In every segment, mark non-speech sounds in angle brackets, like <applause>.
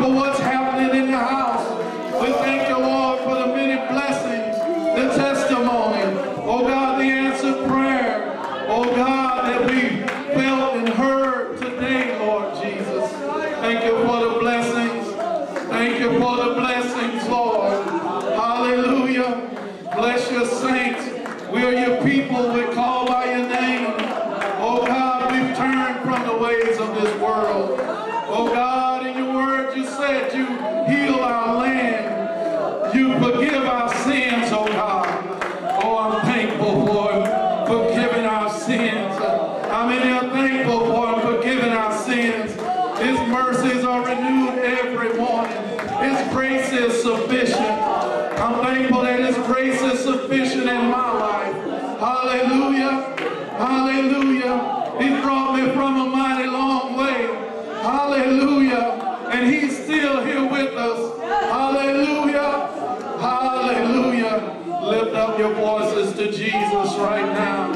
for what's happening in the house. We thank you, Lord, for the many blessings, the testimony. Oh God, the answered prayer. Oh God, that we felt and heard today, Lord Jesus. Thank you for the blessings. Thank you for the blessings, Lord. Hallelujah. Bless your saints. We are your people. We call by your name. Oh God, we've turned from the ways of this world. Oh God, in your word you said you heal our land. You forgive our sins, oh God. Oh, I'm thankful for forgiving our sins. How many are thankful for forgiving our sins? His mercies are renewed every morning. His grace is sufficient. I'm thankful that His grace is sufficient in my life. Hallelujah. Hallelujah. He brought me from a mighty long way. Hallelujah. And He's still here with us. Hallelujah. Hallelujah. Lift up your voices to Jesus right now.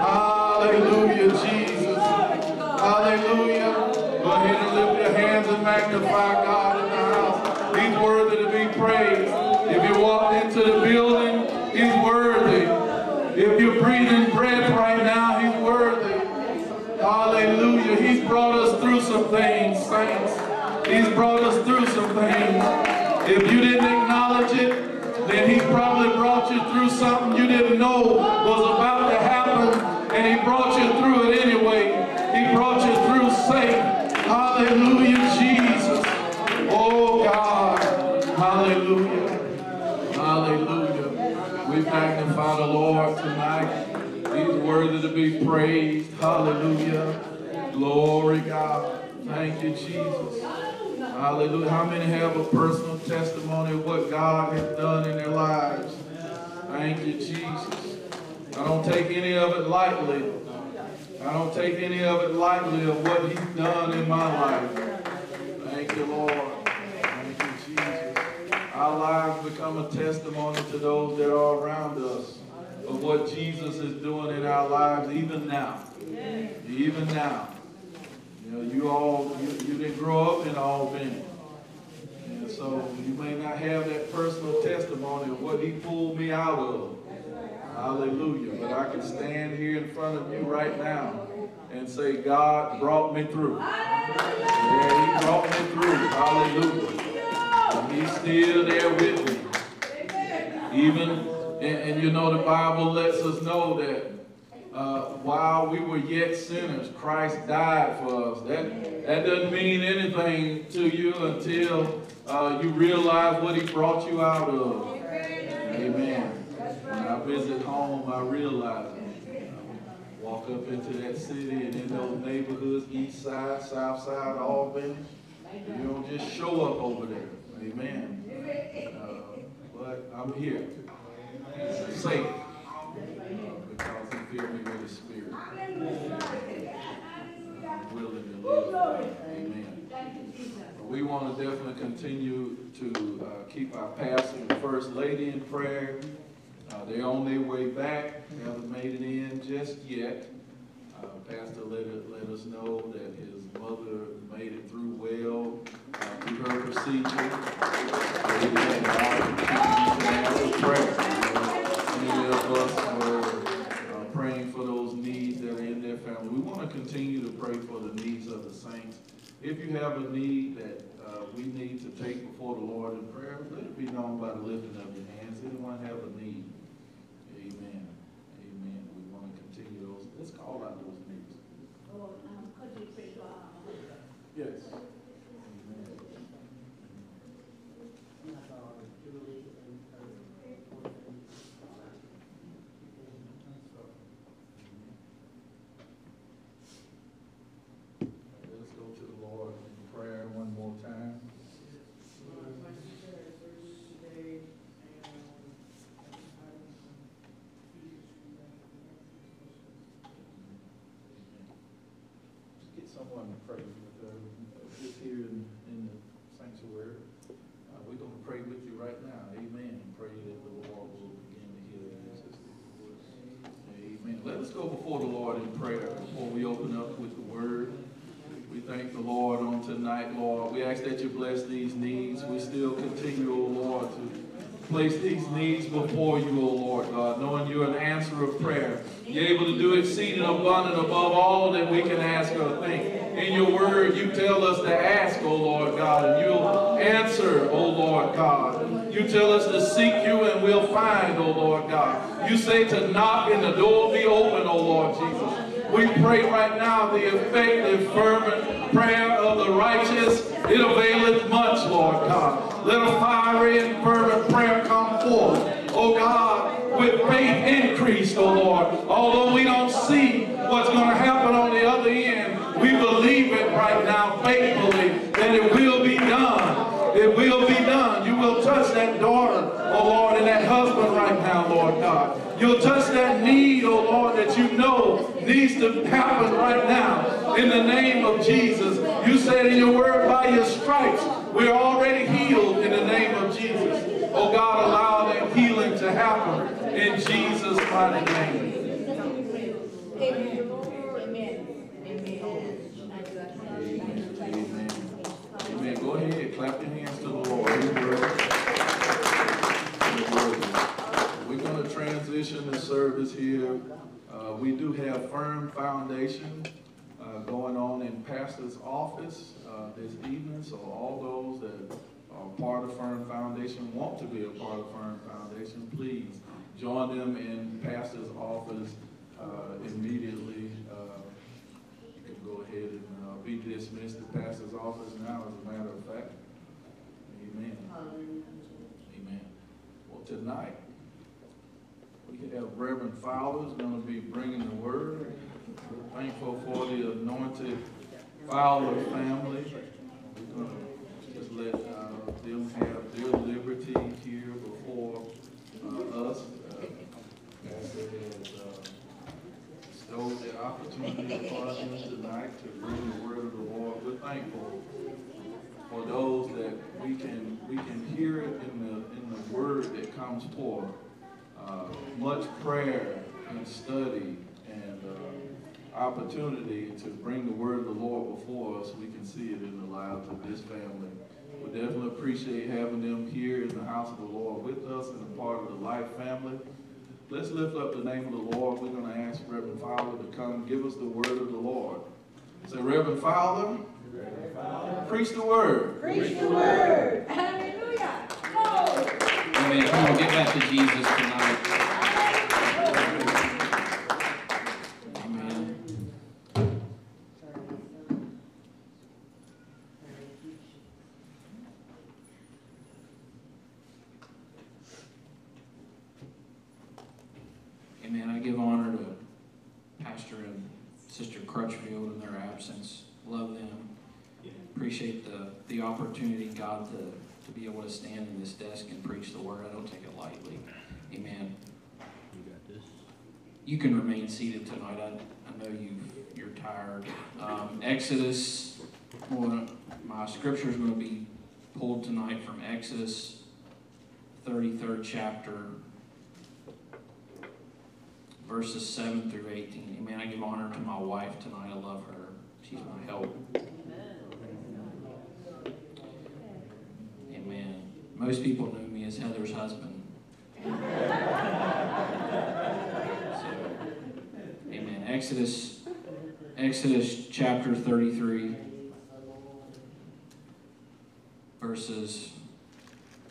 Hallelujah, Jesus. Hallelujah. Go ahead and lift your hands and magnify God in the house. He's worthy to be praised. If you walk into the building, He's worthy. If you're breathing breath right now, He's worthy. Hallelujah. He's brought us through some things, saints. He's brought us through some things. If you didn't acknowledge it, then He probably brought you through something you didn't know was about to happen, and He brought you through it anyway. He brought you through safe. Hallelujah, Jesus. Oh God. Hallelujah. Hallelujah. We magnify the Lord tonight. He's worthy to be praised. Hallelujah. Glory God. Thank you, Jesus. Hallelujah. How many have a personal testimony of what God has done in their lives? Thank you, Jesus. I don't take any of it lightly. I don't take any of it lightly of what he's done in my life. Thank you, Lord. Thank you, Jesus. Our lives become a testimony to those that are around us of what Jesus is doing in our lives even now. Even now. You know, you all, you, you didn't grow up in Albany. And so you may not have that personal testimony of what he pulled me out of. Hallelujah. But I can stand here in front of you right now and say, God brought me through. Yeah, he brought me through. Hallelujah. He's still there with me. Even, and, and you know, the Bible lets us know that uh, while we were yet sinners, Christ died for us. That, that doesn't mean anything to you until uh, you realize what he brought you out of. Amen. When I visit home, I realize it. Walk up into that city and in those neighborhoods, east side, south side, Albany. You don't just show up over there. Amen. Uh, but I'm here. Safe. Because he filled me with his spirit. Willing to live. Amen. We want to definitely continue to uh, keep our pastor and first lady in prayer. Uh, they're on their way back. They haven't made it in just yet. Uh, pastor let, it, let us know that his mother made it through well through her procedure. Amen. God answer prayer. Many of us were uh, praying for those needs that are in their family. We want to continue to pray for the needs of the saints. If you have a need that uh, we need to take before the Lord in prayer, let it be known by the lifting of your hands. Anyone have a need? Amen. Amen. We want to continue those. Let's call out those needs. Yes. Amen. Let's go to the Lord in prayer one more time. Just get someone to pray with her, just here in, in the sanctuary. Uh, we're gonna pray with you right now, amen, and pray that the Lord will begin to heal your sister. Amen. Let us go before the Lord in prayer before we open up with the word. We thank the Lord on tonight, Lord. We ask that you bless these needs. We still continue, O Lord, to place these needs before you, O Lord God, knowing you're an answer of prayer. You're able to do exceeding abundant above all that we can ask or think. In your word, you tell us to ask, O Lord God, and you'll answer, O Lord God. You tell us to seek you and we'll find, O Lord God. You say to knock and the door will be open, O Lord Jesus. We pray right now the effective, fervent prayer of the righteous. It availeth much, Lord God. Let a fiery and fervent prayer come forth, oh God, with faith increased, oh Lord. Although we don't see what's going to happen on the other end, we believe it right now faithfully that it will be done. It will be done. You will touch that daughter, oh Lord, and that husband right now, Lord God. You'll touch that need, oh Lord, that you know needs to happen right now. In the name of Jesus. You said in your word, by your stripes, we're already healed in the name of Jesus. Oh God, allow that healing to happen in Jesus' mighty name. Amen. Amen. Amen. Amen. Go ahead, clap your hands to the Lord. He's worthy. He's worthy. We're going to transition the service here. Uh, we do have firm foundation uh, going on in pastor's office uh, this evening. So all those that are part of Firm Foundation, want to be a part of Firm Foundation, please join them in pastor's office uh, immediately. Uh, you can go ahead and uh, be dismissed to pastor's office now, as a matter of fact. Amen. Amen. Well, tonight, have Reverend Fowler's going to be bringing the word. We're thankful for the anointed Fowler family. We're going to just let uh, them have their liberty here before uh, us. Uh, Pastor has uh, bestowed the opportunity for us tonight to bring the word of the Lord. We're thankful for those that we can we can hear it in the in the word that comes forth. Uh, much prayer and study and uh, opportunity to bring the word of the Lord before us. We can see it in the lives of this family. We definitely appreciate having them here in the house of the Lord with us and a part of the Life family. Let's lift up the name of the Lord. We're going to ask Reverend Fowler to come give us the word of the Lord. Say, Reverend Fowler, preach the word. Preach the word. Hallelujah. Go. Come on, get back to Jesus tonight. Amen. Amen. I give honor to Pastor and Sister Crutchfield in their absence. Love them. Appreciate the, the opportunity, God, to, to be able to stand in this desk and preach the word. I don't take it lightly. Amen. You got this. You can remain seated tonight. I, I know you you're tired. Um, Exodus, well, my scripture is going to be pulled tonight from Exodus 33rd chapter, verses 7 through 18. Amen. I give honor to my wife tonight. I love her. She's my help. Amen. Most people know me as Heather's husband. <laughs> So, amen. Exodus, Exodus chapter 33, verses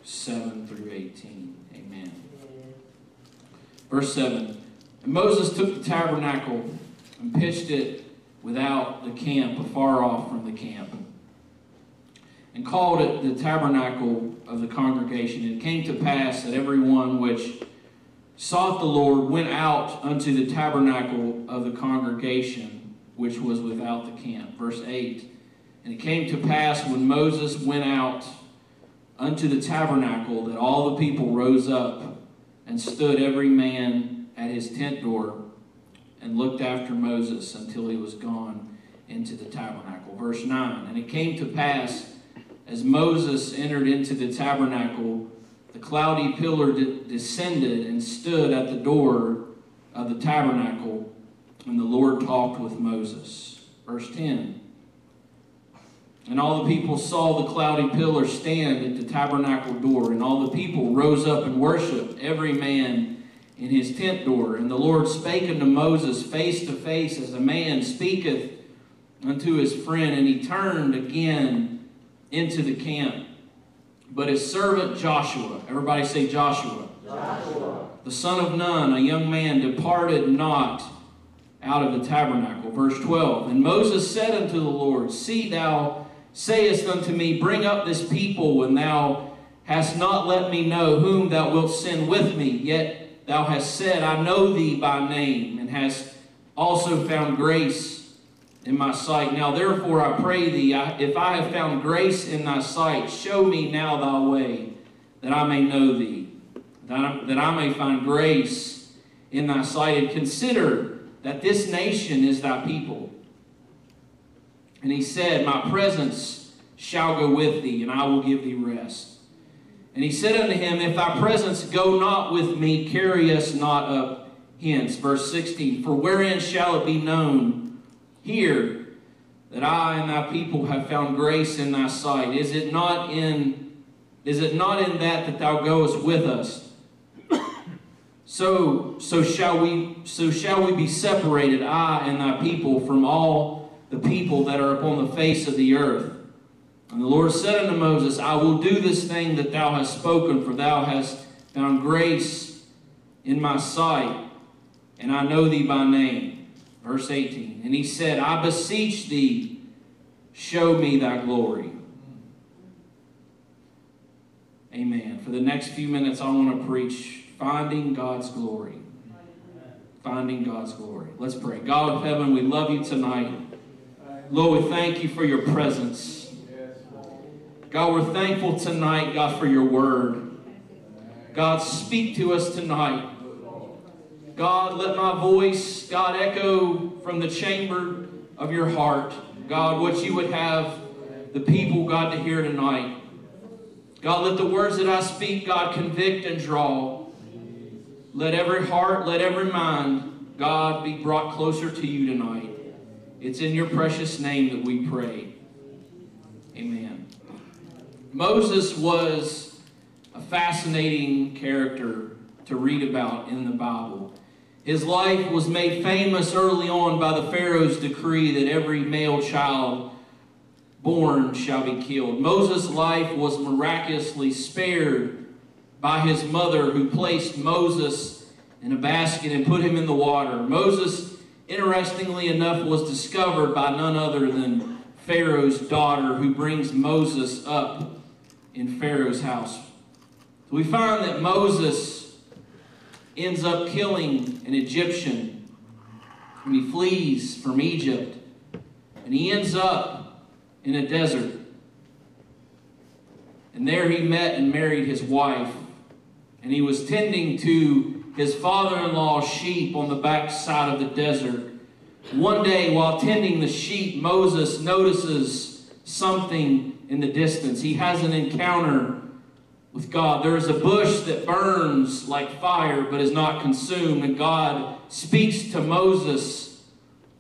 7 through 18. Amen. Verse 7 And Moses took the tabernacle and pitched it without the camp, afar off from the camp and called it the tabernacle of the congregation. And it came to pass that everyone which sought the Lord went out unto the tabernacle of the congregation which was without the camp. Verse 8 And it came to pass when Moses went out unto the tabernacle that all the people rose up and stood every man at his tent door and looked after Moses until he was gone into the tabernacle. Verse 9 And it came to pass as Moses entered into the tabernacle, the cloudy pillar de- descended and stood at the door of the tabernacle, and the Lord talked with Moses. Verse 10 And all the people saw the cloudy pillar stand at the tabernacle door, and all the people rose up and worshipped, every man in his tent door. And the Lord spake unto Moses face to face, as a man speaketh unto his friend, and he turned again into the camp. But his servant Joshua, everybody say Joshua, Joshua. the son of Nun, a young man, departed not out of the tabernacle. Verse 12 And Moses said unto the Lord, See, thou sayest unto me, Bring up this people, when thou hast not let me know whom thou wilt send with me. Yet thou hast said, I know thee by name, and hast also found grace in my sight. Now therefore I pray thee, if I have found grace in thy sight, show me now thy way, that I may know thee, that I, that I may find grace in thy sight, and consider that this nation is thy people. And he said, My presence shall go with thee, and I will give thee rest. And he said unto him, If thy presence go not with me, carry us not up hence. Verse 16, For wherein shall it be known here that I and thy people have found grace in thy sight? Is it not in is it not in that that thou goest with us? <coughs> So so shall we so shall we be separated, I and thy people, from all the people that are upon the face of the earth. And the Lord said unto Moses, I will do this thing that thou hast spoken, for thou hast found grace in my sight, and I know thee by name. Verse 18. And he said, I beseech thee, show me thy glory. Amen. For the next few minutes, I want to preach finding God's glory. Finding God's glory. Let's pray. God of heaven, we love you tonight. Lord, we thank you for your presence. God, we're thankful tonight, God, for your word. God, speak to us tonight. God, let my voice, God, echo from the chamber of your heart. God, what you would have the people, God, to hear tonight. God, let the words that I speak, God, convict and draw. Let every heart, let every mind, God, be brought closer to you tonight. It's in your precious name that we pray. Amen. Moses was a fascinating character to read about in the Bible. His life was made famous early on by the Pharaoh's decree that every male child born shall be killed. Moses' life was miraculously spared by his mother, who placed Moses in a basket and put him in the water. Moses, interestingly enough, was discovered by none other than Pharaoh's daughter, who brings Moses up in Pharaoh's house. So we find that Moses ends up killing an Egyptian and he flees from Egypt and he ends up in a desert. And there he met and married his wife. And he was tending to his father in law's sheep on the backside of the desert. One day, while tending the sheep, Moses notices something in the distance. He has an encounter with God. There is a bush that burns like fire but is not consumed, and God speaks to Moses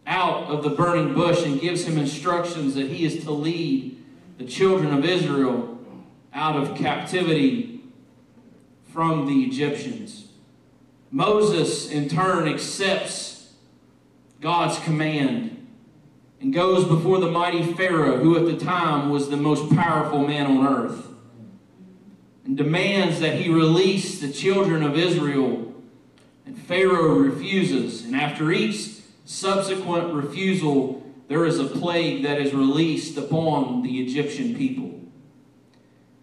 out of the burning bush and gives him instructions that he is to lead the children of Israel out of captivity from the Egyptians. Moses, in turn, accepts God's command and goes before the mighty Pharaoh, who at the time was the most powerful man on earth and demands that he release the children of Israel. And Pharaoh refuses. And after each subsequent refusal, there is a plague that is released upon the Egyptian people.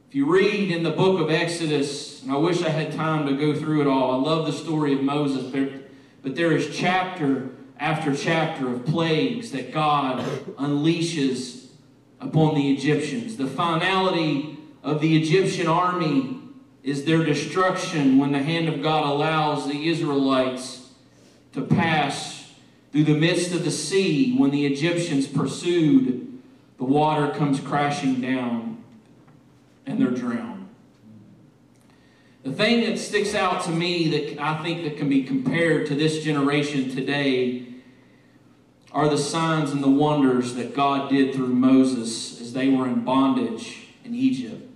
If you read in the book of Exodus, and I wish I had time to go through it all, I love the story of Moses, but, but there is chapter after chapter of plagues that God unleashes upon the Egyptians. The finality of the Egyptian army is their destruction when the hand of God allows the Israelites to pass through the midst of the sea. When the Egyptians pursued, the water comes crashing down and they're drowned. The thing that sticks out to me that I think that can be compared to this generation today are the signs and the wonders that God did through Moses as they were in bondage in Egypt.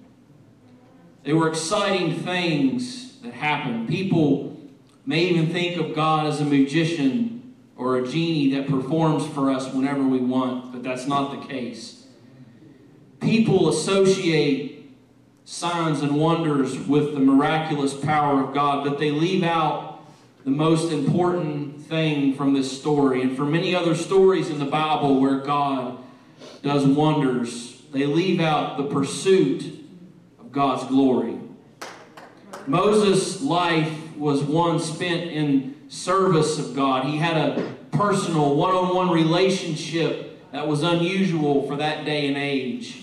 They were exciting things that happened. People may even think of God as a magician or a genie that performs for us whenever we want, but that's not the case. People associate signs and wonders with the miraculous power of God, but they leave out the most important thing from this story. And for many other stories in the Bible where God does wonders, they leave out the pursuit God's glory. Moses' life was one spent in service of God. He had a personal, one on one relationship that was unusual for that day and age.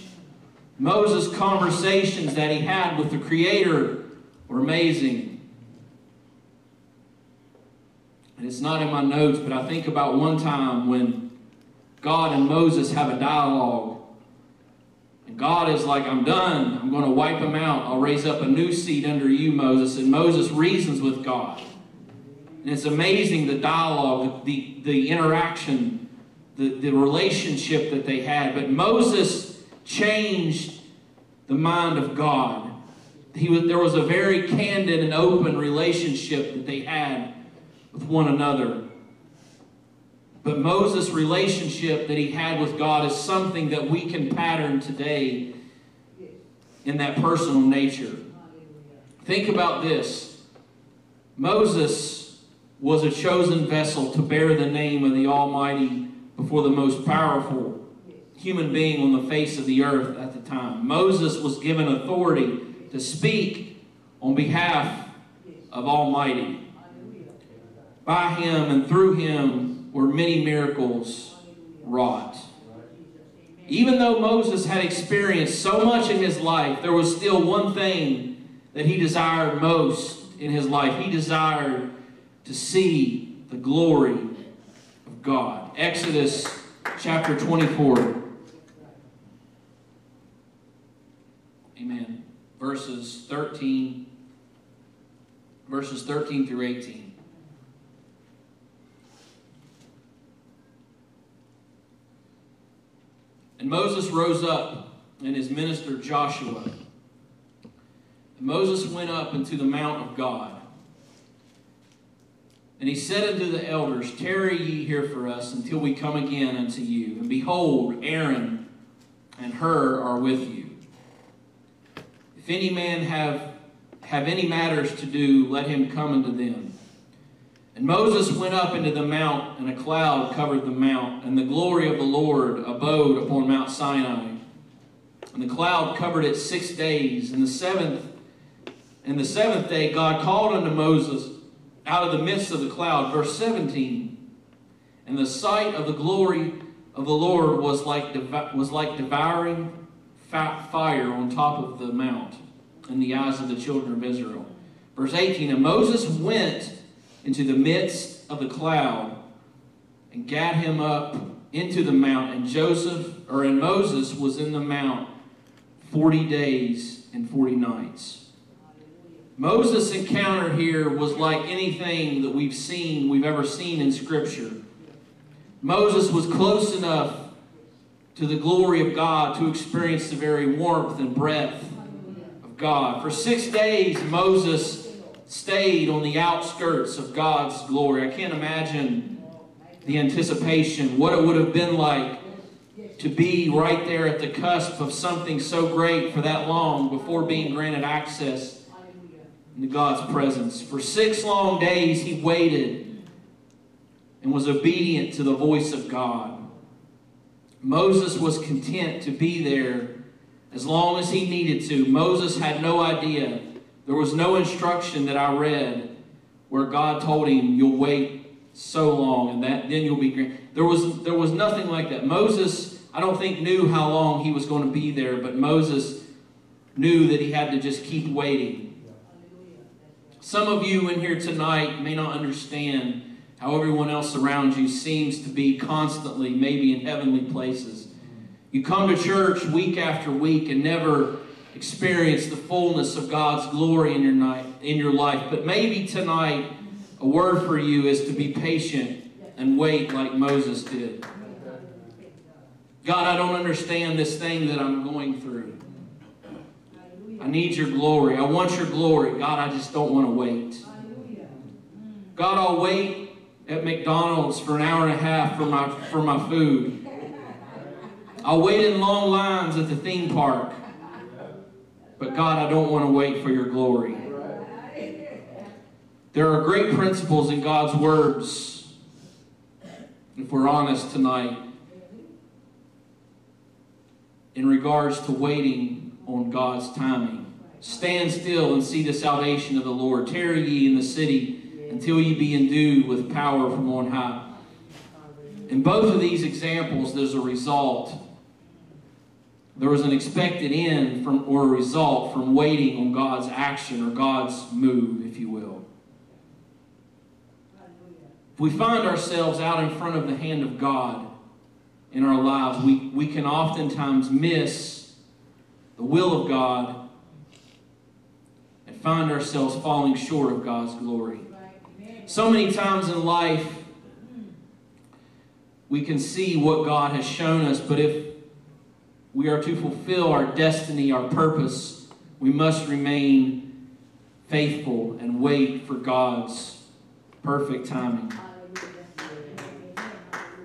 Moses' conversations that he had with the Creator were amazing. And it's not in my notes, but I think about one time when God and Moses have a dialogue. And God is like, I'm done. I'm going to wipe them out. I'll raise up a new seed under you, Moses. And Moses reasons with God. And it's amazing the dialogue, the, the interaction, the, the relationship that they had. But Moses changed the mind of God. He was, there was a very candid and open relationship that they had with one another. But Moses' relationship that he had with God is something that we can pattern today in that personal nature. Think about this Moses was a chosen vessel to bear the name of the Almighty before the most powerful human being on the face of the earth at the time. Moses was given authority to speak on behalf of Almighty. By him and through him were many miracles wrought. Even though Moses had experienced so much in his life, there was still one thing that he desired most in his life. He desired to see the glory of God. Exodus chapter 24. Amen. Verses 13 verses 13 through 18. And Moses rose up, and his minister Joshua. And Moses went up into the mount of God. And he said unto the elders, Tarry ye here for us until we come again unto you. And behold, Aaron and Hur are with you. If any man have, have any matters to do, let him come unto them. And Moses went up into the mount, and a cloud covered the mount, and the glory of the Lord abode upon Mount Sinai. And the cloud covered it six days. And the seventh, and the seventh day God called unto Moses out of the midst of the cloud. Verse 17. And the sight of the glory of the Lord was like, was like devouring fire on top of the mount in the eyes of the children of Israel. Verse 18. And Moses went into the midst of the cloud and gat him up into the mount. And Joseph, or and Moses, was in the mount 40 days and 40 nights. Moses' encounter here was like anything that we've seen, we've ever seen in Scripture. Moses was close enough to the glory of God to experience the very warmth and breath of God. For six days, Moses stayed on the outskirts of God's glory. I can't imagine the anticipation, what it would have been like to be right there at the cusp of something so great for that long before being granted access into God's presence. For six long days, he waited and was obedient to the voice of God. Moses was content to be there as long as he needed to. Moses had no idea there was no instruction that I read where God told him, You'll wait so long and that then you'll be There was there was nothing like that. Moses, I don't think, knew how long he was going to be there, but Moses knew that he had to just keep waiting. Some of you in here tonight may not understand how everyone else around you seems to be constantly, maybe in heavenly places. You come to church week after week and never experience the fullness of God's glory in your night in your life. But maybe tonight a word for you is to be patient and wait like Moses did. God, I don't understand this thing that I'm going through. I need your glory. I want your glory. God, I just don't want to wait. God, I'll wait at McDonald's for an hour and a half for my, for my food. I'll wait in long lines at the theme park. But God, I don't want to wait for your glory. There are great principles in God's words. If we're honest tonight, in regards to waiting on God's timing. Stand still and see the salvation of the Lord. Tarry ye in the city until ye be endued with power from on high. In both of these examples, there's a result. There was an expected end from, or a result from waiting on God's action or God's move, if you will. If we find ourselves out in front of the hand of God, in our lives, we, we can oftentimes miss the will of God and find ourselves falling short of God's glory. So many times in life, we can see what God has shown us, but if we are to fulfill our destiny, our purpose, we must remain faithful and wait for God's perfect timing.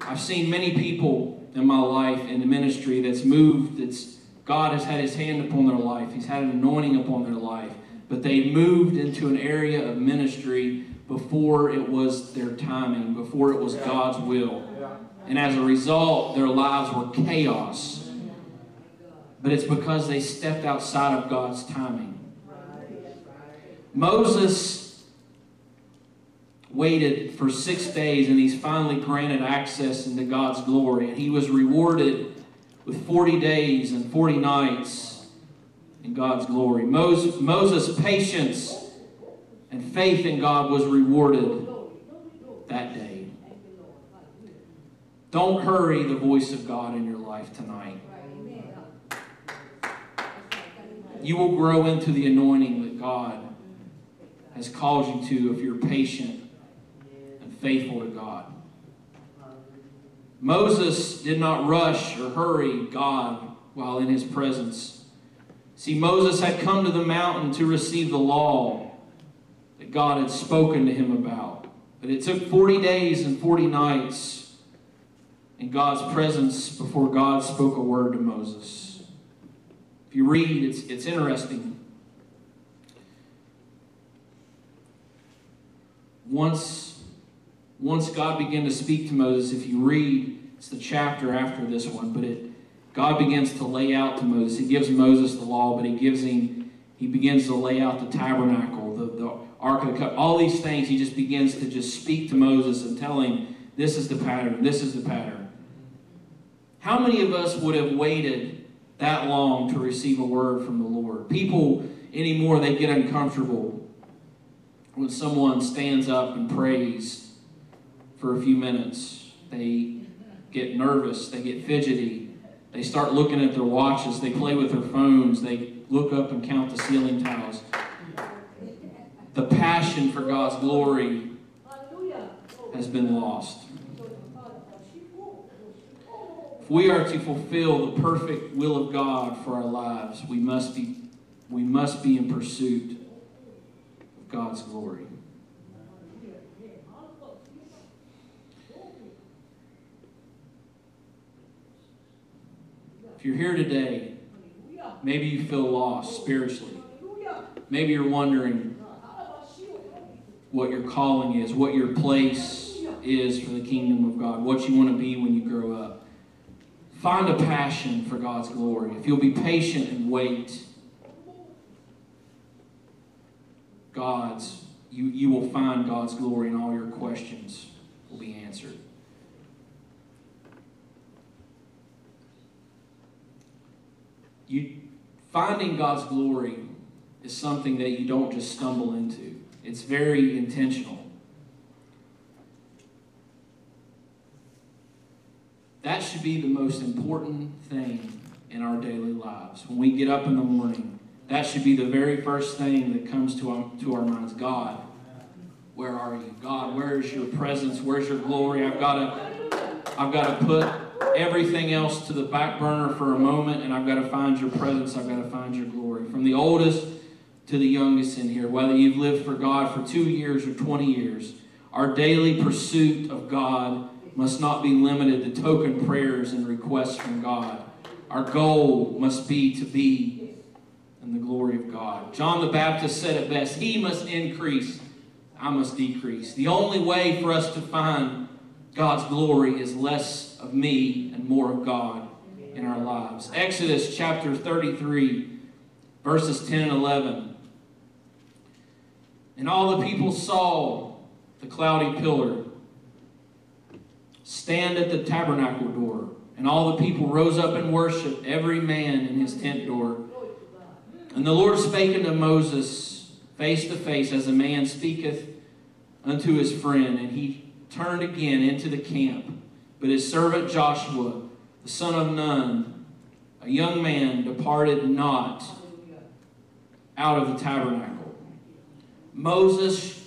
I've seen many people in my life in the ministry that's moved, that's God has had his hand upon their life. He's had an anointing upon their life. But they moved into an area of ministry before it was their timing, before it was God's will. And as a result, their lives were chaos. But it's because they stepped outside of God's timing. Moses waited for six days and he's finally granted access into God's glory. And he was rewarded with 40 days and 40 nights in God's glory. Moses, Moses' patience and faith in God was rewarded that day. Don't hurry the voice of God in your life tonight. You will grow into the anointing that God has called you to if you're patient and faithful to God. Moses did not rush or hurry God while in his presence. See, Moses had come to the mountain to receive the law that God had spoken to him about. But it took 40 days and 40 nights in God's presence before God spoke a word to Moses. You read, it's, it's interesting. Once once God began to speak to Moses, if you read, it's the chapter after this one, but it God begins to lay out to Moses. He gives Moses the law, but he gives him, he begins to lay out the tabernacle, the, the Ark of the Covenant, all these things. He just begins to just speak to Moses and tell him, this is the pattern, this is the pattern. How many of us would have waited that long to receive a word from the Lord? People anymore, they get uncomfortable when someone stands up and prays for a few minutes. They get nervous, they get fidgety, they start looking at their watches, they play with their phones, they look up and count the ceiling tiles. The passion for God's glory has been lost. If we are to fulfill the perfect will of God for our lives, we must be, we must be in pursuit of God's glory. If you're here today, maybe you feel lost spiritually. Maybe you're wondering what your calling is, what your place is for the kingdom of God, what you want to be when you grow up. Find a passion for God's glory. If you'll be patient and wait, God's, you, you will find God's glory and all your questions will be answered. you finding God's glory is something that you don't just stumble into. It's very intentional. That should be the most important thing in our daily lives. When we get up in the morning, that should be the very first thing that comes to our, to our minds. God, where are you? God, where is your presence? Where's your glory? I've got to I've got to put everything else to the back burner for a moment and I've got to find your presence. I've got to find your glory. From the oldest to the youngest in here, whether you've lived for God for 2 years or 20 years, our daily pursuit of God must not be limited to token prayers and requests from God. Our goal must be to be in the glory of God. John the Baptist said it best He must increase, I must decrease. The only way for us to find God's glory is less of me and more of God in our lives. Exodus chapter 33, verses 10 and 11. And all the people saw the cloudy pillar stand at the tabernacle door. And all the people rose up and worshiped, every man in his tent door. And the Lord spake unto Moses face to face, as a man speaketh unto his friend. And he turned again into the camp. But his servant Joshua, the son of Nun, a young man, departed not out of the tabernacle. Moses'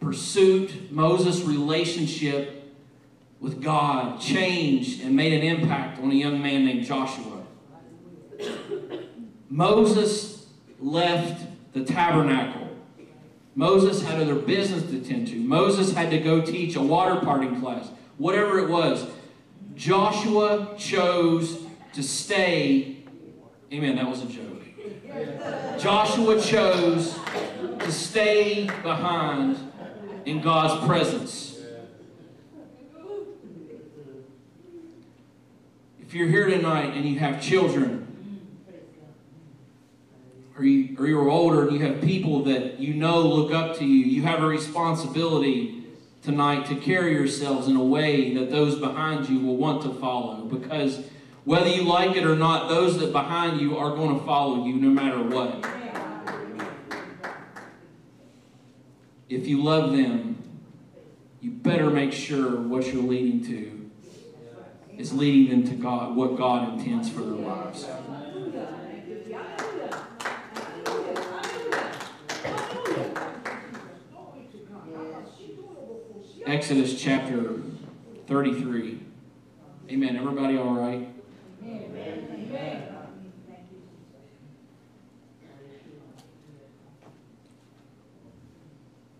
pursuit, Moses' relationship with God changed and made an impact on a young man named Joshua. Moses left the tabernacle. Moses had other business to tend to. Moses had to go teach a water parting class, whatever it was. Joshua chose to stay. Amen, that was a joke. Joshua chose to stay behind in God's presence. If you're here tonight and you have children, or, you, or you're older and you have people that you know look up to you, you have a responsibility tonight to carry yourselves in a way that those behind you will want to follow. Because whether you like it or not, those that behind you are going to follow you no matter what. If you love them, you better make sure what you're leading to is leading them to God, what God intends for their lives. Exodus chapter 33. Amen. Everybody all right?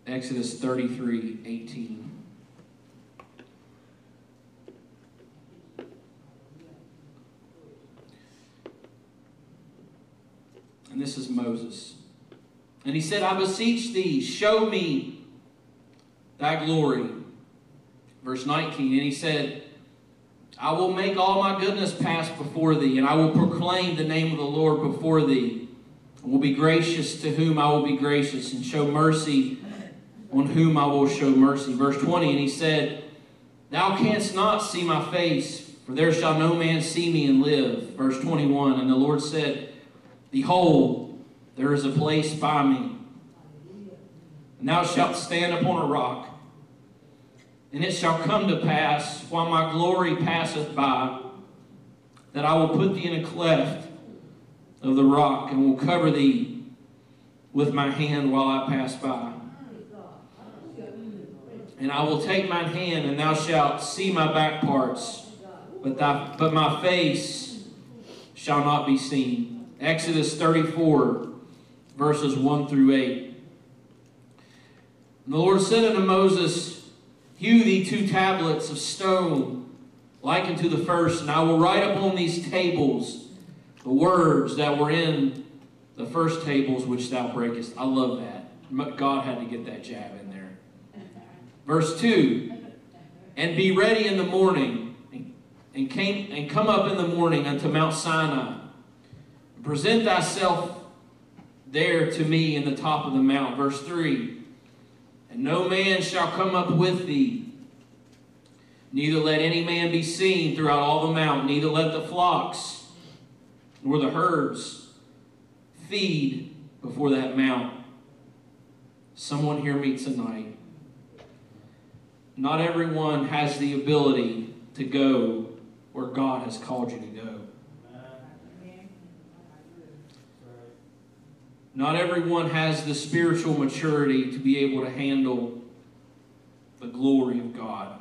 Exodus 33 18. And this is Moses. And he said, I beseech thee, show me thy glory. Verse 19. And he said, I will make all my goodness pass before thee, and I will proclaim the name of the Lord before thee. I will be gracious to whom I will be gracious, and show mercy on whom I will show mercy. Verse 20. And he said, Thou canst not see my face, for there shall no man see me and live. Verse 21. And the Lord said, Behold, there is a place by me, and thou shalt stand upon a rock. And it shall come to pass, while my glory passeth by, that I will put thee in a cleft of the rock, and will cover thee with my hand while I pass by. And I will take mine hand, and thou shalt see my back parts, but, thy, but my face shall not be seen. Exodus 34, verses 1 through 8. And the Lord said unto Moses, Hew thee two tablets of stone, like unto the first, and I will write upon these tables the words that were in the first tables which thou breakest. I love that. God had to get that jab in there. Verse 2 And be ready in the morning, and, came, and come up in the morning unto Mount Sinai. Present thyself there to me in the top of the mount. Verse 3 And no man shall come up with thee, neither let any man be seen throughout all the mount, neither let the flocks nor the herds feed before that mount. Someone hear me tonight. Not everyone has the ability to go where God has called you to go. Not everyone has the spiritual maturity to be able to handle the glory of God.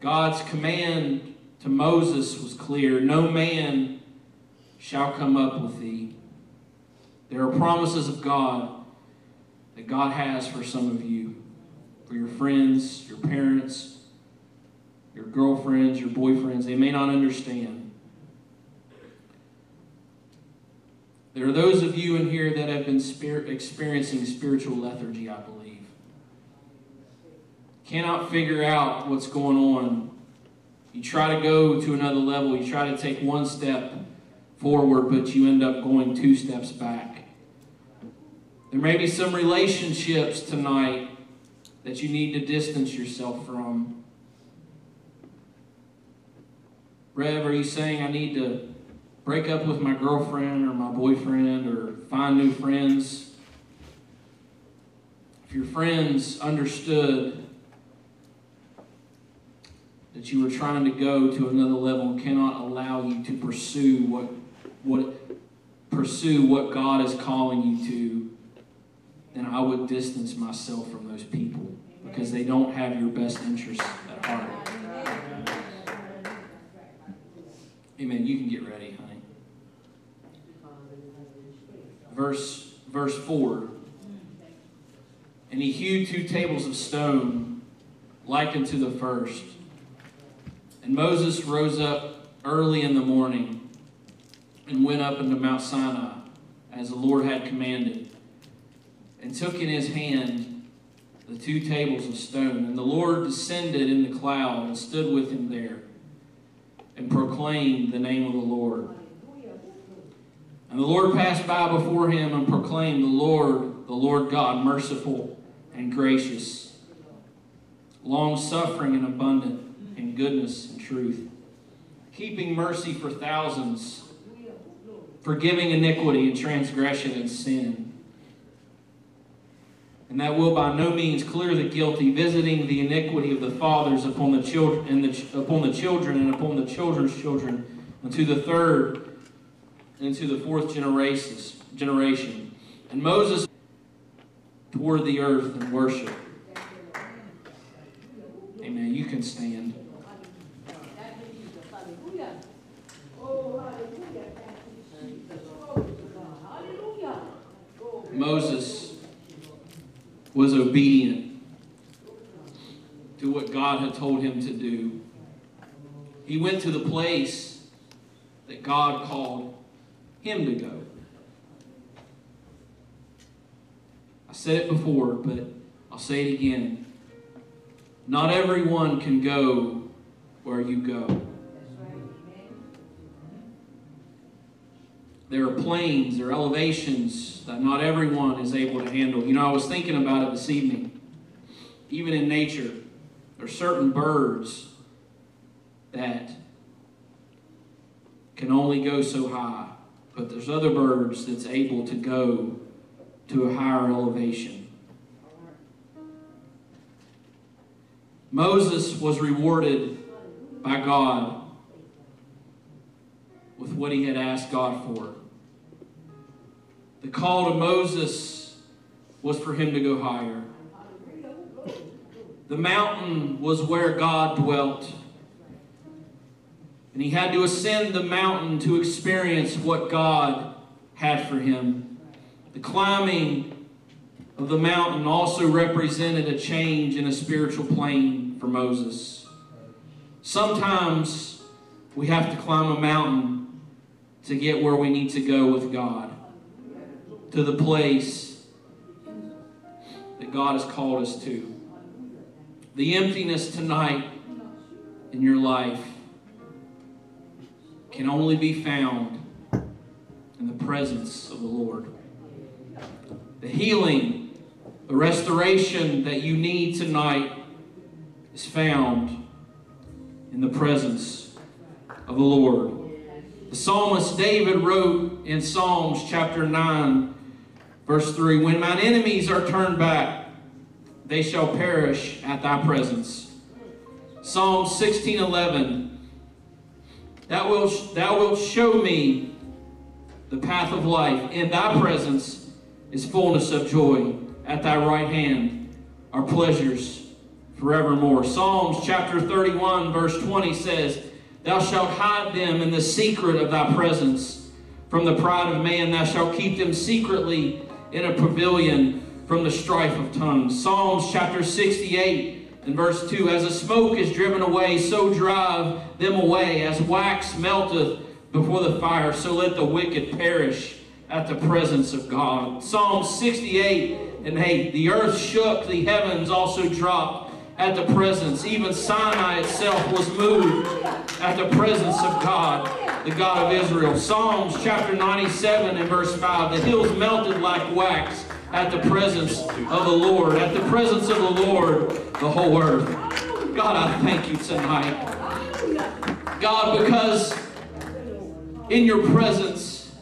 God's command to Moses was clear No man shall come up with thee. There are promises of God that God has for some of you, for your friends, your parents, your girlfriends, your boyfriends. They may not understand. There are those of you in here that have been experiencing spiritual lethargy, I believe. Cannot figure out what's going on. You try to go to another level, you try to take one step forward, but you end up going two steps back. There may be some relationships tonight that you need to distance yourself from. Rev, are you saying I need to break up with my girlfriend or my boyfriend or find new friends? If your friends understood that you were trying to go to another level and cannot allow you to pursue what what pursue what God is calling you to, then I would distance myself from those people because they don't have your best interests at heart. Amen. You can get ready, honey. Verse verse 4. And he hewed two tables of stone like unto the first. And Moses rose up early in the morning and went up into Mount Sinai, as the Lord had commanded, and took in his hand the two tables of stone. And the Lord descended in the cloud and stood with him there, and proclaimed the name of the Lord. And the Lord passed by before him and proclaimed, The Lord, the Lord God, merciful and gracious, long suffering and abundant in goodness and truth, keeping mercy for thousands forgiving iniquity and transgression and sin. And that will by no means clear the guilty, visiting the iniquity of the fathers upon the children and the, upon the children and upon the children's children, unto the third into the fourth generation. And Moses toward the earth and worship. Amen. You can stand. Moses was obedient to what God had told him to do. He went to the place that God called him to go. I said it before, but I'll say it again. Not everyone can go where you go. there are planes, there are elevations that not everyone is able to handle. You know, I was thinking about it this evening. Even in nature, there are certain birds that can only go so high, but there's other birds that's able to go to a higher elevation. Moses was rewarded by God with what he had asked God for. The call to Moses was for him to go higher. The mountain was where God dwelt. And he had to ascend the mountain to experience what God had for him. The climbing of the mountain also represented a change in a spiritual plane for Moses. Sometimes we have to climb a mountain to get where we need to go with God to the place that God has called us to. The emptiness tonight in your life can only be found in the presence of the Lord. The healing, the restoration that you need tonight is found in the presence of the Lord. The psalmist David wrote in Psalms chapter 9 Verse 3 When mine enemies are turned back, they shall perish at thy presence. Psalm 16 11. Thou wilt, thou wilt show me the path of life. In thy presence is fullness of joy. At thy right hand are pleasures forevermore. Psalms chapter 31, verse 20 says, Thou shalt hide them in the secret of thy presence. From the pride of man, thou shalt keep them secretly in a pavilion from the strife of tongues. Psalms chapter 68 and verse 2 As a smoke is driven away, so drive them away. As wax melteth before the fire, so let the wicked perish at the presence of God. Psalm 68 and 8 The earth shook, the heavens also dropped at the presence. Even Sinai itself was moved at the presence of God, the God of Israel. Psalms chapter 97 and verse 5 The hills melted like wax at the presence of the Lord. At the presence of the Lord, the whole earth. God, I thank you tonight. God, because in your presence,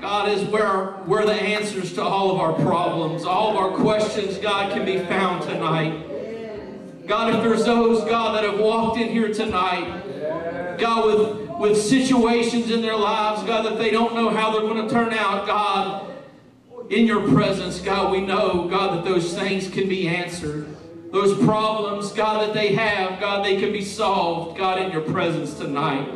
God, is where, where the answers to all of our problems, all of our questions, God, can be found tonight. God, if there's those, God, that have walked in here tonight, God, with, with situations in their lives, God, that they don't know how they're going to turn out, God, in your presence, God, we know, God, that those things can be answered. Those problems, God, that they have, God, they can be solved, God, in your presence tonight.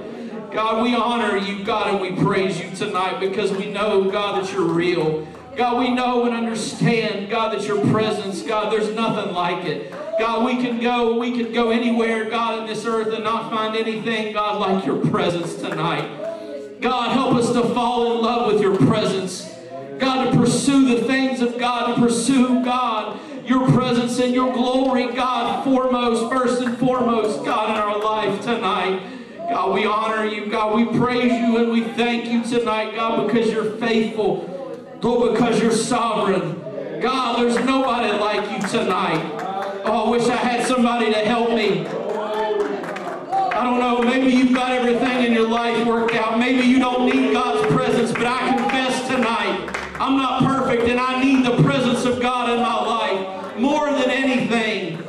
God, we honor you, God, and we praise you tonight because we know, God, that you're real. God, we know and understand, God, that your presence, God, there's nothing like it. God, we can go, we can go anywhere, God, in this earth and not find anything, God, like your presence tonight. God, help us to fall in love with your presence. God, to pursue the things of God, to pursue, God, your presence and your glory, God, foremost, first and foremost, God, in our life tonight. God, we honor you. God, we praise you and we thank you tonight, God, because you're faithful. Lord, because you're sovereign. God, there's nobody like you tonight. Oh, I wish I had somebody to help me. I don't know, maybe you've got everything in your life worked out. Maybe you don't need God's presence, but I confess tonight, I'm not perfect and I need the presence of God in my life more than anything.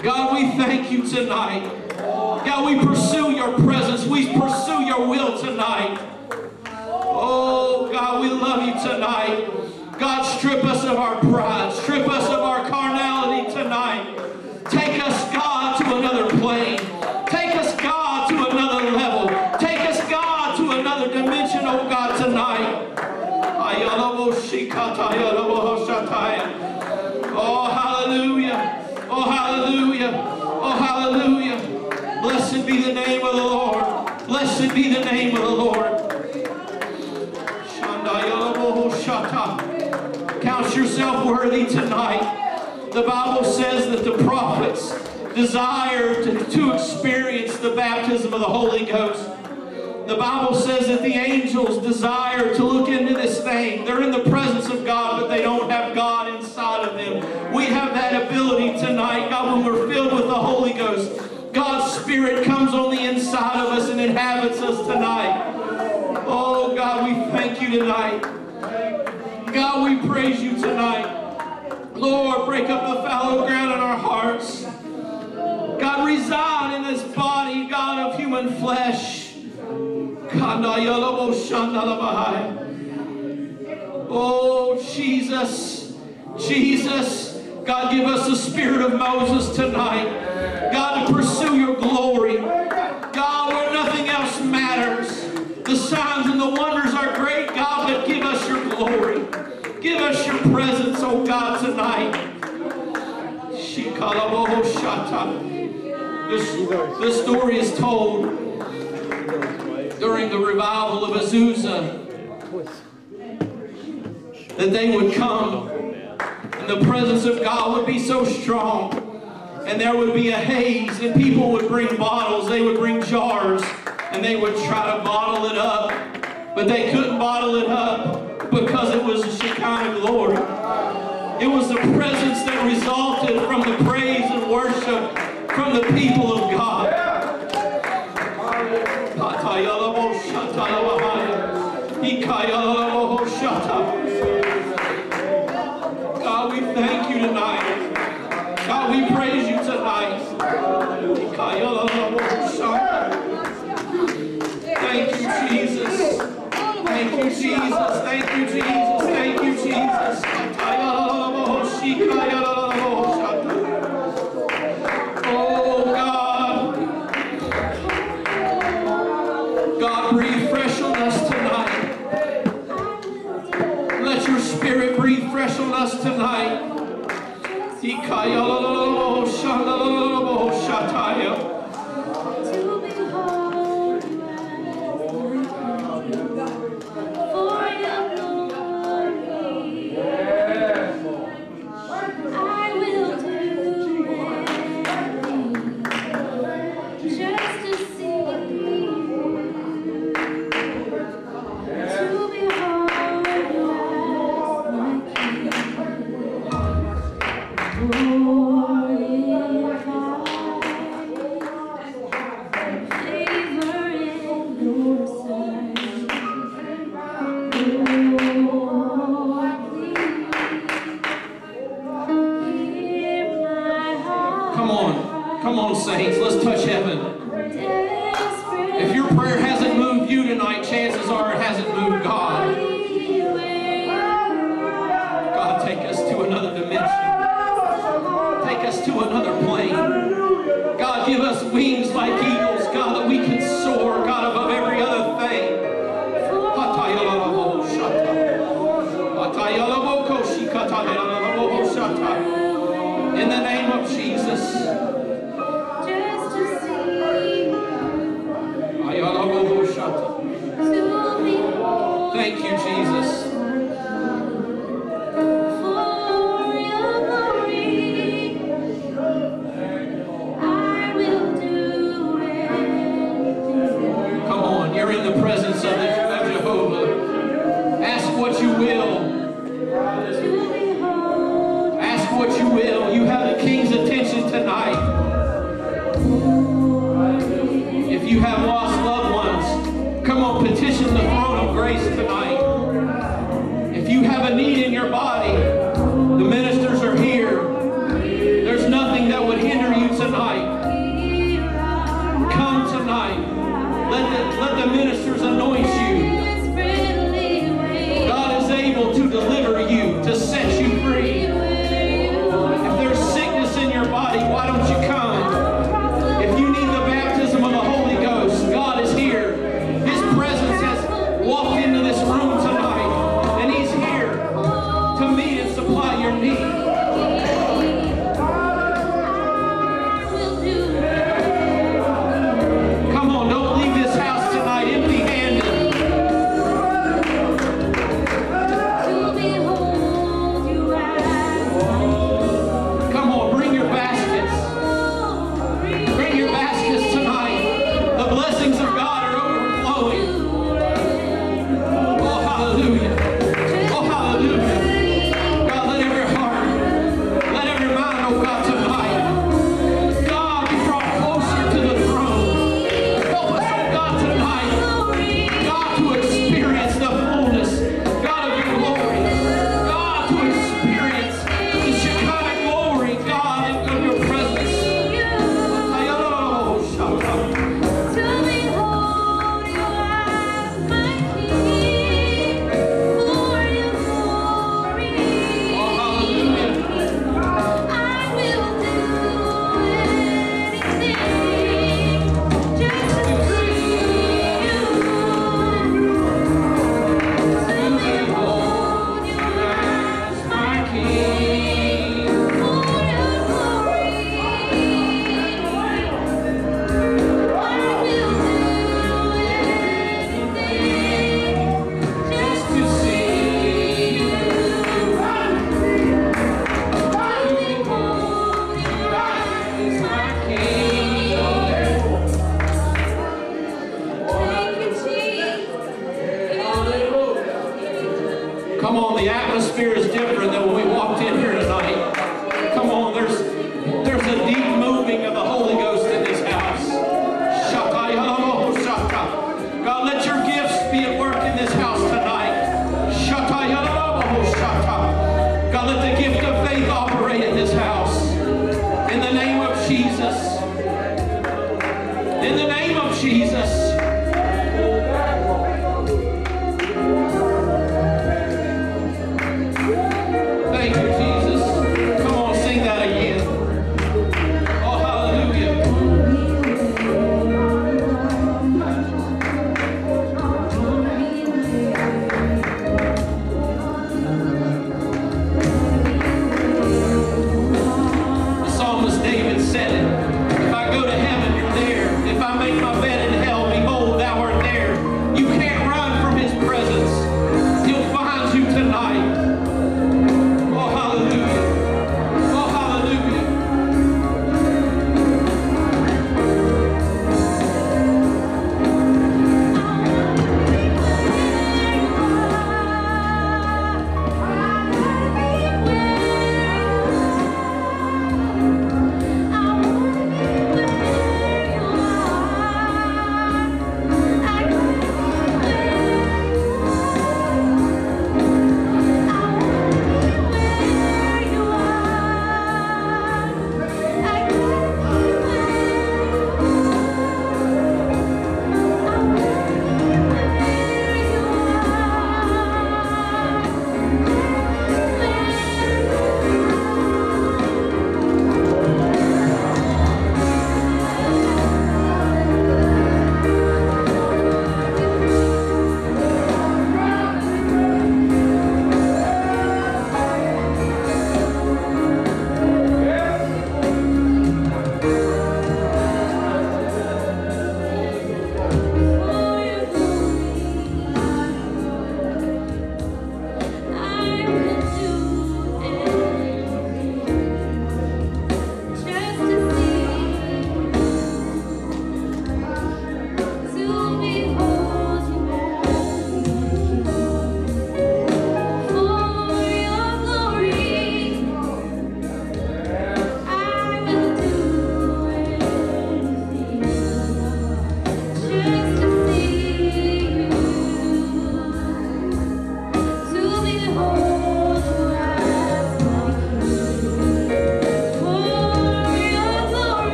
God, we thank you tonight. God, we pursue your presence. We pursue your will tonight. Oh, God, we love you tonight. God, strip us of our pride. Strip us of our carnality Oh, oh, oh, hallelujah. Oh, hallelujah. Oh, hallelujah. Blessed be the name of the Lord. Blessed be the name of the Lord. Oh, Count yourself worthy tonight. The Bible says that the prophets desire to, to experience the baptism of the Holy Ghost. The Bible says that the angels desire to look into this thing. They're in the presence of God, but they don't have God inside of them. We have that ability tonight, God, when we're filled with the Holy Ghost. God's Spirit comes on the inside of us and inhabits us tonight. Oh, God, we thank you tonight. God, we praise you tonight. Lord, break up the fallow ground in our hearts. God, reside in this body, God, of human flesh. Oh, Jesus, Jesus, God, give us the spirit of Moses tonight. God, to pursue your glory. God, where nothing else matters. The signs and the wonders are great, God, but give us your glory. Give us your presence, oh God, tonight. This, this story is told during the revival of Azusa that they would come and the presence of God would be so strong and there would be a haze and people would bring bottles, they would bring jars and they would try to bottle it up but they couldn't bottle it up because it was the Shekinah glory. It was the presence that resulted from the praise and worship from the people Jesus, thank you, Jesus, thank you, Jesus. Oh God, God breathe fresh on us tonight. Let your spirit breathe fresh on us tonight. tonight.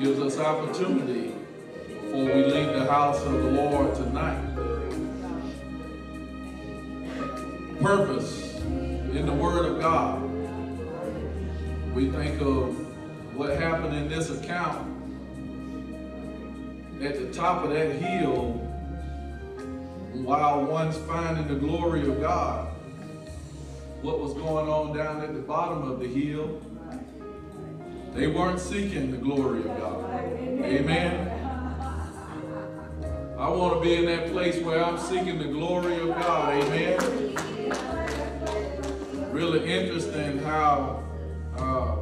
Gives us opportunity before we leave the house of the Lord tonight. Purpose in the Word of God. We think of what happened in this account. At the top of that hill, while one's finding the glory of God, what was going on down at the bottom of the hill? They weren't seeking the glory of God. Amen. I want to be in that place where I'm seeking the glory of God. Amen. Really interesting how uh,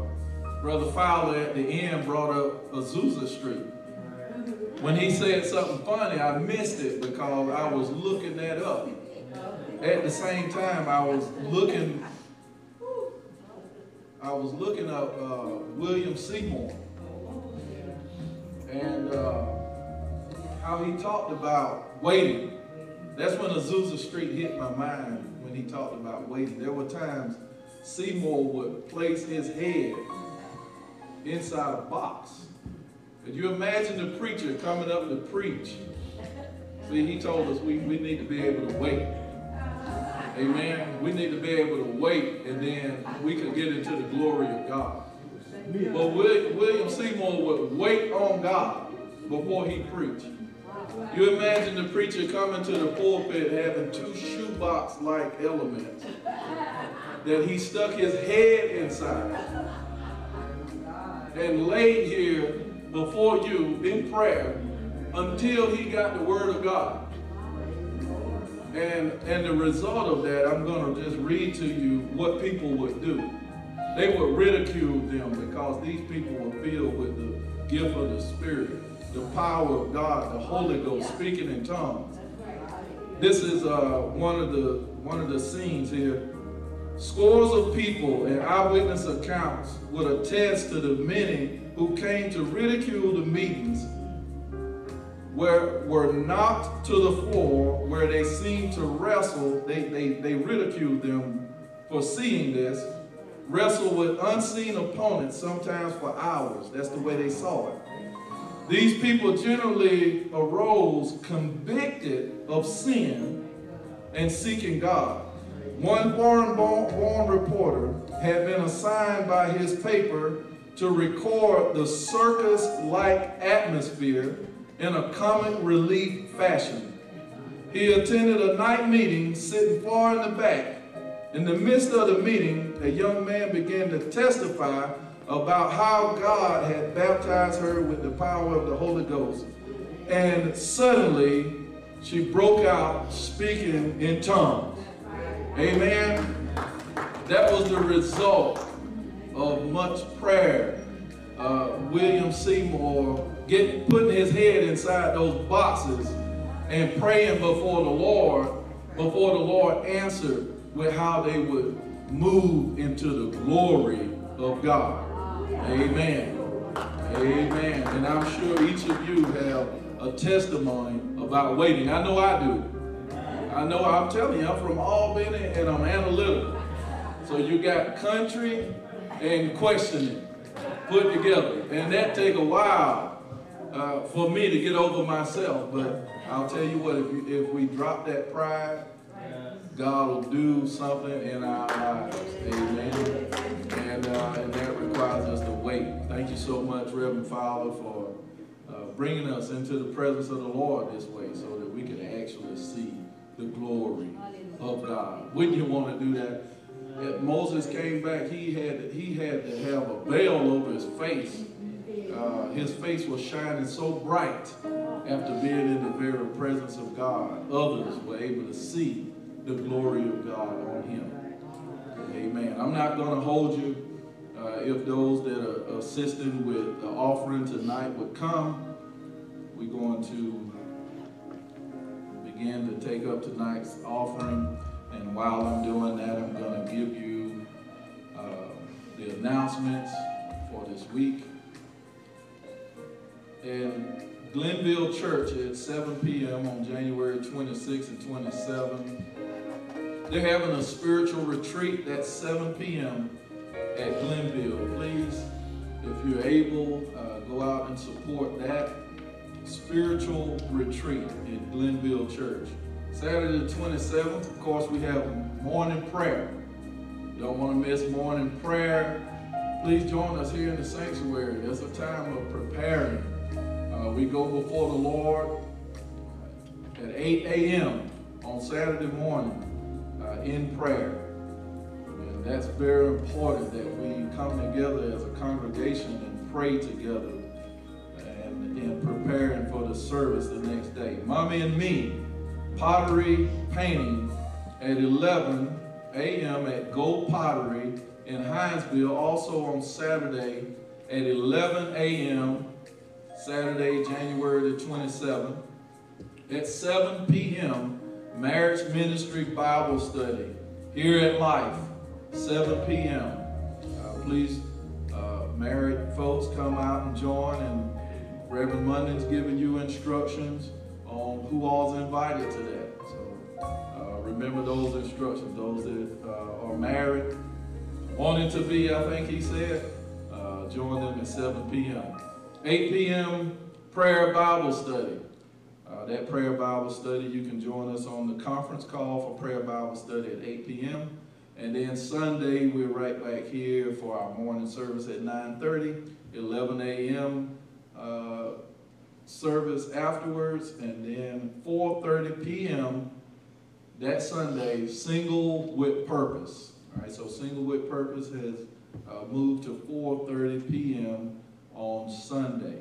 Brother Fowler at the end brought up Azusa Street. When he said something funny, I missed it because I was looking that up. At the same time, I was looking, I was looking up uh, William Seymour and uh, how he talked about waiting. That's when Azusa Street hit my mind when he talked about waiting. There were times Seymour would place his head inside a box. Could you imagine the preacher coming up to preach? See, he told us we, we need to be able to wait. Amen. We need to be able to wait and then we can get into the glory of God. But William Seymour would wait on God before he preached. You imagine the preacher coming to the pulpit having two shoebox-like elements that he stuck his head inside and laid here before you in prayer until he got the word of God. And, and the result of that, I'm going to just read to you what people would do. They would ridicule them because these people were filled with the gift of the Spirit, the power of God, the Holy Ghost, speaking in tongues. This is uh, one of the one of the scenes here. Scores of people and eyewitness accounts would attest to the many who came to ridicule the meetings were, were knocked to the floor where they seemed to wrestle. They, they, they ridiculed them for seeing this, wrestle with unseen opponents, sometimes for hours. That's the way they saw it. These people generally arose convicted of sin and seeking God. One foreign born, born reporter had been assigned by his paper to record the circus like atmosphere in a comic relief fashion. He attended a night meeting sitting far in the back. In the midst of the meeting, a young man began to testify about how God had baptized her with the power of the Holy Ghost. And suddenly, she broke out speaking in tongues. Amen. That was the result of much prayer. Uh, William Seymour getting putting his head inside those boxes and praying before the Lord, before the Lord answered with how they would move into the glory of God. Amen. Amen. And I'm sure each of you have a testimony about waiting. I know I do. I know I'm telling you, I'm from Albany and I'm analytical. So you got country and questioning put together. And that take a while uh, for me to get over myself. But I'll tell you what, if, you, if we drop that pride, God will do something in our lives. Amen. And, uh, and that requires us to wait. Thank you so much, Reverend Fowler, for uh, bringing us into the presence of the Lord this way so that we can actually see the glory of God. Wouldn't you want to do that? If Moses came back, he had, he had to have a veil over his face. Uh, his face was shining so bright after being in the very presence of God. Others were able to see the glory of God on him. Amen. I'm not going to hold you. Uh, if those that are assisting with the offering tonight would come, we're going to begin to take up tonight's offering. And while I'm doing that, I'm going to give you uh, the announcements for this week. In Glenville Church at 7 p.m. on January 26 and 27, they're having a spiritual retreat at 7 p.m. at Glenville. Please, if you're able, uh, go out and support that spiritual retreat at Glenville Church. Saturday the 27th, of course, we have morning prayer. You don't want to miss morning prayer. Please join us here in the sanctuary. It's a time of preparing. Uh, we go before the Lord at 8 a.m. on Saturday morning uh, in prayer. And that's very important that we come together as a congregation and pray together and, and preparing for the service the next day. Mommy and me, pottery painting at 11 a.m. at Gold Pottery in Hinesville, also on Saturday at 11 a.m. Saturday, January the 27th. At 7 p.m., Marriage Ministry Bible Study here at Life, 7 p.m. Uh, please, uh, married folks, come out and join. And Reverend Munning's giving you instructions on who all's invited to that. So uh, remember those instructions. Those that uh, are married, wanting to be, I think he said, uh, join them at 7 p.m. 8 p.m. prayer Bible study. Uh, that prayer Bible study, you can join us on the conference call for prayer Bible study at 8 p.m. And then Sunday, we're right back here for our morning service at 9.30, 11 a.m. Uh, service afterwards, and then 4.30 p.m. that Sunday, Single with Purpose. All right, so Single with Purpose has uh, moved to 4.30 p.m. on Sunday.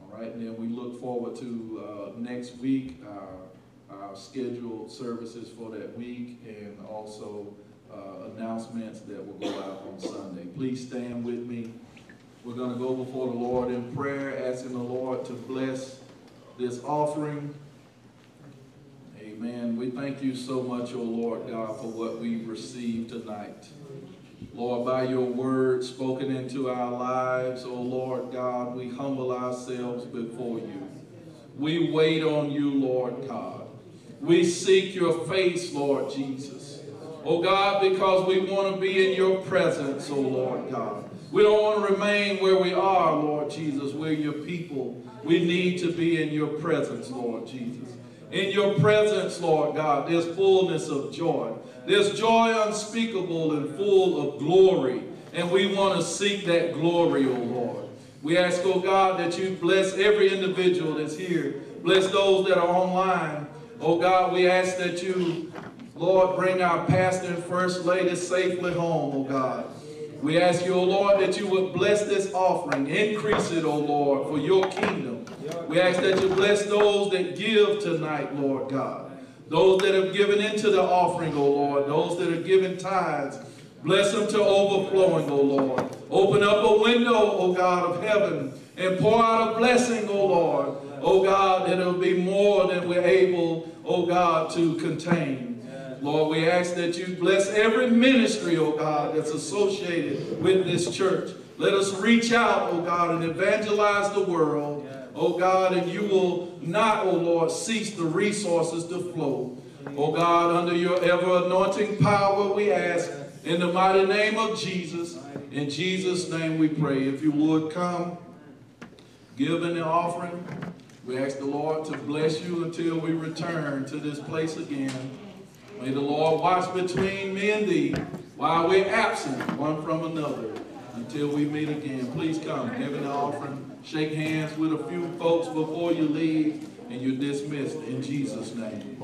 All right, and then we look forward to uh, next week, our, our scheduled services for that week, and also uh, announcements that will go out on Sunday. Please stand with me. We're going to go before the Lord in prayer, asking the Lord to bless this offering. Amen. We thank you so much, O oh Lord God, for what we've received tonight. Lord, by your word spoken into our lives, O oh Lord God, we humble ourselves before you. We wait on you, Lord God. We seek your face, Lord Jesus. Oh God, because we want to be in your presence, oh Lord God. We don't want to remain where we are, Lord Jesus. We're your people. We need to be in your presence, Lord Jesus. In your presence, Lord God, there's fullness of joy. There's joy unspeakable and full of glory. And we want to seek that glory, O oh Lord. We ask, oh God, that you bless every individual that's here. Bless those that are online. Oh God, we ask that you, Lord, bring our pastor and first lady safely home, oh God. We ask you, O Lord, that you would bless this offering. Increase it, O Lord, for your kingdom. We ask that you bless those that give tonight, Lord God. Those that have given into the offering, O Lord. Those that are giving tithes. Bless them to overflowing, O Lord. Open up a window, O God of heaven, and pour out a blessing, O Lord. O God, that it'll be more than we're able, O God, to contain. Lord, we ask that you bless every ministry, O God, that's associated with this church. Let us reach out, O God, and evangelize the world oh God, and you will not, oh Lord, cease the resources to flow. Oh God, under your ever anointing power, we ask in the mighty name of Jesus. In Jesus' name we pray. If you would come, give in the offering. We ask the Lord to bless you until we return to this place again. May the Lord watch between me and thee while we're absent one from another until we meet again. Please come, give an offering, shake hands with a few folks before you leave, and you're dismissed in Jesus' name.